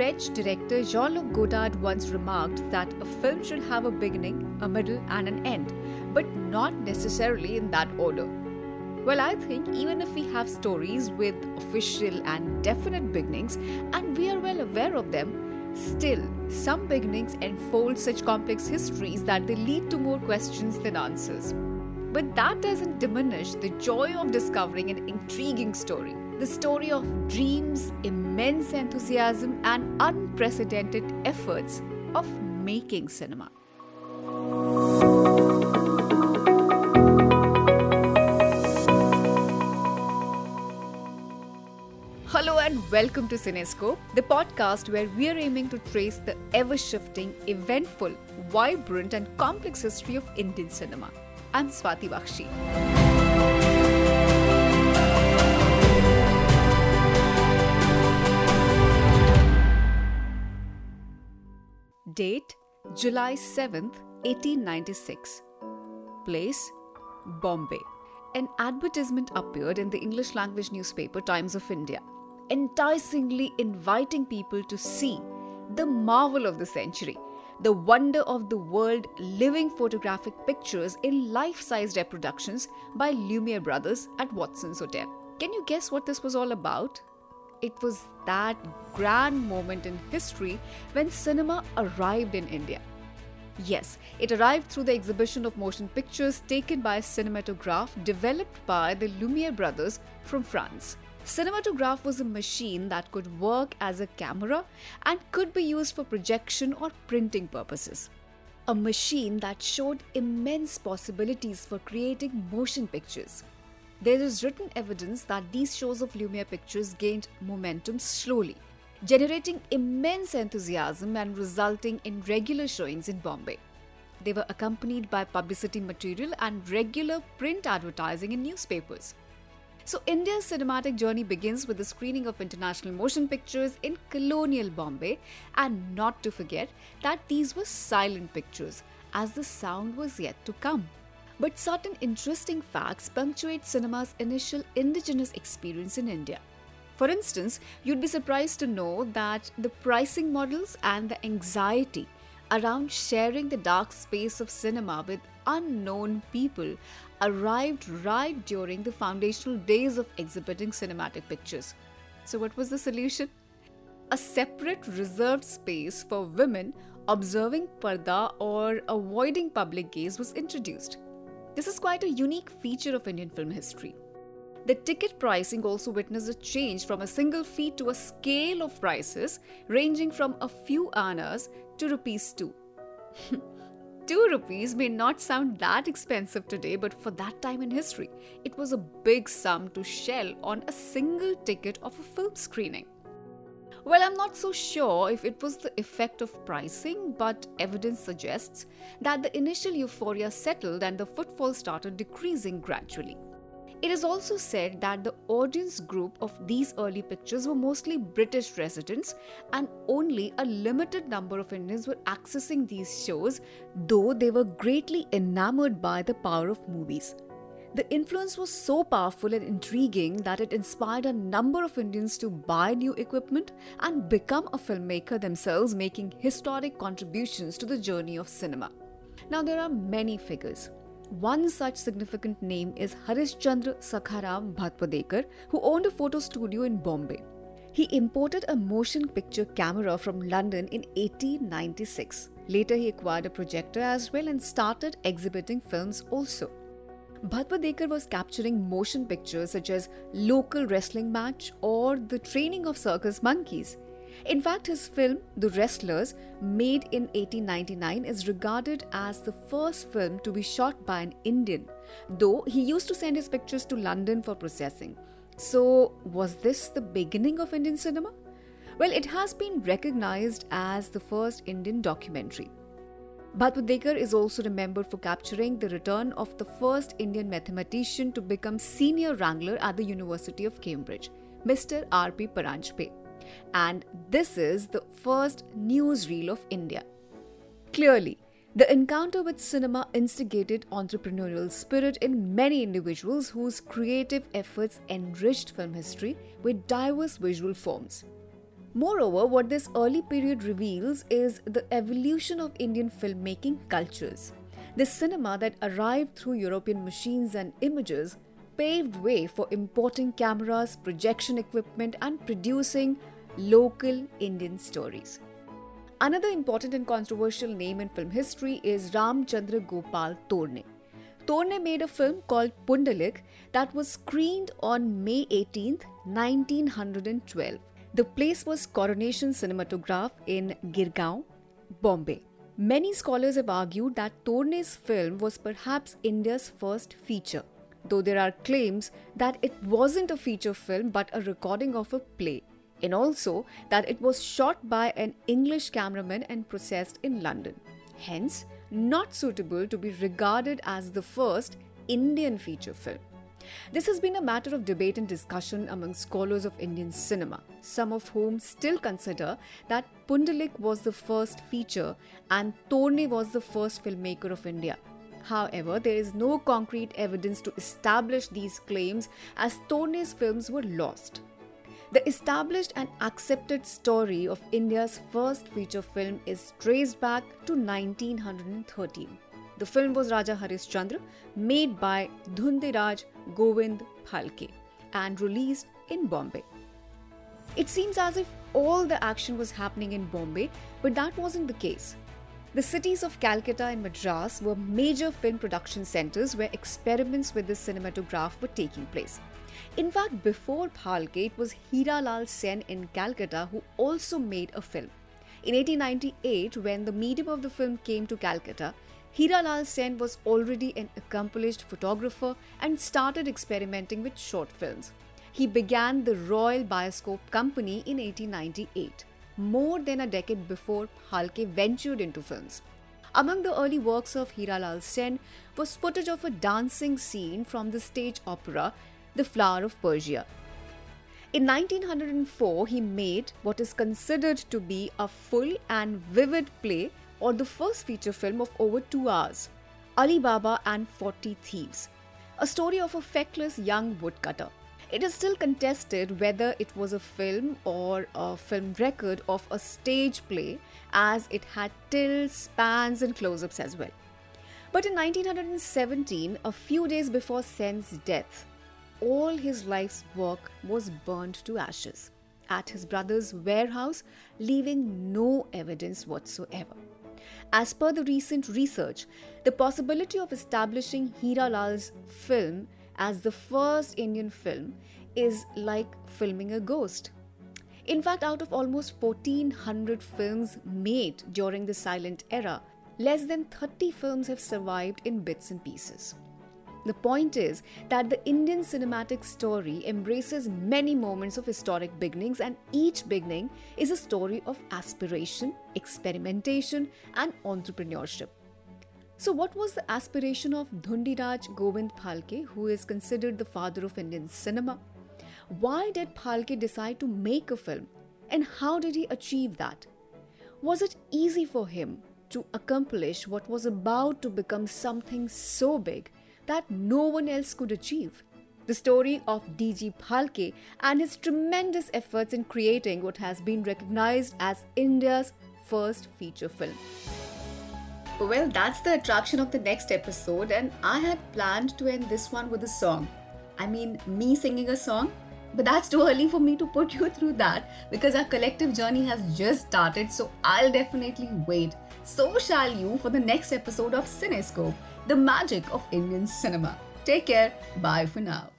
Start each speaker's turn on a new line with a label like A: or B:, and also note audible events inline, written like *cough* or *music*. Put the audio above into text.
A: French director Jean Luc Godard once remarked that a film should have a beginning, a middle, and an end, but not necessarily in that order. Well, I think even if we have stories with official and definite beginnings and we are well aware of them, still, some beginnings enfold such complex histories that they lead to more questions than answers. But that doesn't diminish the joy of discovering an intriguing story. The story of dreams, immense enthusiasm, and unprecedented efforts of making cinema. Hello and welcome to Cinescope, the podcast where we are aiming to trace the ever shifting, eventful, vibrant, and complex history of Indian cinema. I'm Swati Bakshi. Date July 7th, 1896. Place Bombay. An advertisement appeared in the English language newspaper Times of India, enticingly inviting people to see the marvel of the century the wonder of the world living photographic pictures in life sized reproductions by Lumiere Brothers at Watson's Hotel. Can you guess what this was all about? It was that grand moment in history when cinema arrived in India. Yes, it arrived through the exhibition of motion pictures taken by a cinematograph developed by the Lumiere brothers from France. Cinematograph was a machine that could work as a camera and could be used for projection or printing purposes. A machine that showed immense possibilities for creating motion pictures. There is written evidence that these shows of Lumiere pictures gained momentum slowly, generating immense enthusiasm and resulting in regular showings in Bombay. They were accompanied by publicity material and regular print advertising in newspapers. So, India's cinematic journey begins with the screening of international motion pictures in colonial Bombay, and not to forget that these were silent pictures, as the sound was yet to come. But certain interesting facts punctuate cinema's initial indigenous experience in India. For instance, you'd be surprised to know that the pricing models and the anxiety around sharing the dark space of cinema with unknown people arrived right during the foundational days of exhibiting cinematic pictures. So, what was the solution? A separate reserved space for women observing parda or avoiding public gaze was introduced. This is quite a unique feature of Indian film history. The ticket pricing also witnessed a change from a single fee to a scale of prices ranging from a few annas to rupees 2. *laughs* 2 rupees may not sound that expensive today, but for that time in history, it was a big sum to shell on a single ticket of a film screening. Well, I'm not so sure if it was the effect of pricing, but evidence suggests that the initial euphoria settled and the footfall started decreasing gradually. It is also said that the audience group of these early pictures were mostly British residents, and only a limited number of Indians were accessing these shows, though they were greatly enamored by the power of movies. The influence was so powerful and intriguing that it inspired a number of Indians to buy new equipment and become a filmmaker themselves, making historic contributions to the journey of cinema. Now, there are many figures. One such significant name is Harishchandra Sakharam Bhatpadekar, who owned a photo studio in Bombay. He imported a motion picture camera from London in 1896. Later, he acquired a projector as well and started exhibiting films also. Bhatpadekar was capturing motion pictures such as local wrestling match or the training of circus monkeys. In fact, his film, The Wrestlers, made in 1899, is regarded as the first film to be shot by an Indian, though he used to send his pictures to London for processing. So, was this the beginning of Indian cinema? Well, it has been recognized as the first Indian documentary. Bhatpadekar is also remembered for capturing the return of the first Indian mathematician to become senior wrangler at the University of Cambridge, Mr. R.P. Paranjpe and this is the first newsreel of India. Clearly, the encounter with cinema instigated entrepreneurial spirit in many individuals whose creative efforts enriched film history with diverse visual forms. Moreover, what this early period reveals is the evolution of Indian filmmaking cultures. The cinema that arrived through European machines and images paved way for importing cameras, projection equipment, and producing local Indian stories. Another important and controversial name in film history is Ramchandra Gopal Torne. Torne made a film called Pundalik that was screened on May 18, 1912. The place was Coronation Cinematograph in Girgaon, Bombay. Many scholars have argued that Torne's film was perhaps India's first feature, though there are claims that it wasn't a feature film but a recording of a play, and also that it was shot by an English cameraman and processed in London. Hence, not suitable to be regarded as the first Indian feature film. This has been a matter of debate and discussion among scholars of Indian cinema, some of whom still consider that Pundalik was the first feature and Torne was the first filmmaker of India. However, there is no concrete evidence to establish these claims as Torne's films were lost. The established and accepted story of India's first feature film is traced back to 1913. The film was Raja Harishchandra, made by Dhundiraj Govind Phalke and released in Bombay. It seems as if all the action was happening in Bombay, but that wasn't the case. The cities of Calcutta and Madras were major film production centers where experiments with the cinematograph were taking place. In fact, before Phalke, it was Hira Lal Sen in Calcutta who also made a film. In 1898, when the medium of the film came to Calcutta, Hira Lal Sen was already an accomplished photographer and started experimenting with short films. He began the Royal Bioscope Company in 1898, more than a decade before Phalke ventured into films. Among the early works of Hira Lal Sen was footage of a dancing scene from the stage opera The Flower of Persia. In 1904, he made what is considered to be a full and vivid play or the first feature film of over two hours Ali Baba and 40 Thieves, a story of a feckless young woodcutter. It is still contested whether it was a film or a film record of a stage play, as it had tilts, spans, and close ups as well. But in 1917, a few days before Sen's death, all his life's work was burned to ashes at his brother's warehouse, leaving no evidence whatsoever. As per the recent research, the possibility of establishing Hira Lal's film as the first Indian film is like filming a ghost. In fact, out of almost 1400 films made during the silent era, less than 30 films have survived in bits and pieces. The point is that the Indian cinematic story embraces many moments of historic beginnings, and each beginning is a story of aspiration, experimentation, and entrepreneurship. So, what was the aspiration of Dhundiraj Govind Phalke, who is considered the father of Indian cinema? Why did Phalke decide to make a film, and how did he achieve that? Was it easy for him to accomplish what was about to become something so big that no one else could achieve. The story of D.G. Phalke and his tremendous efforts in creating what has been recognized as India's first feature film. Well, that's the attraction of the next episode, and I had planned to end this one with a song. I mean, me singing a song, but that's too early for me to put you through that because our collective journey has just started, so I'll definitely wait. So shall you for the next episode of Cinescope the magic of Indian cinema. Take care. Bye for now.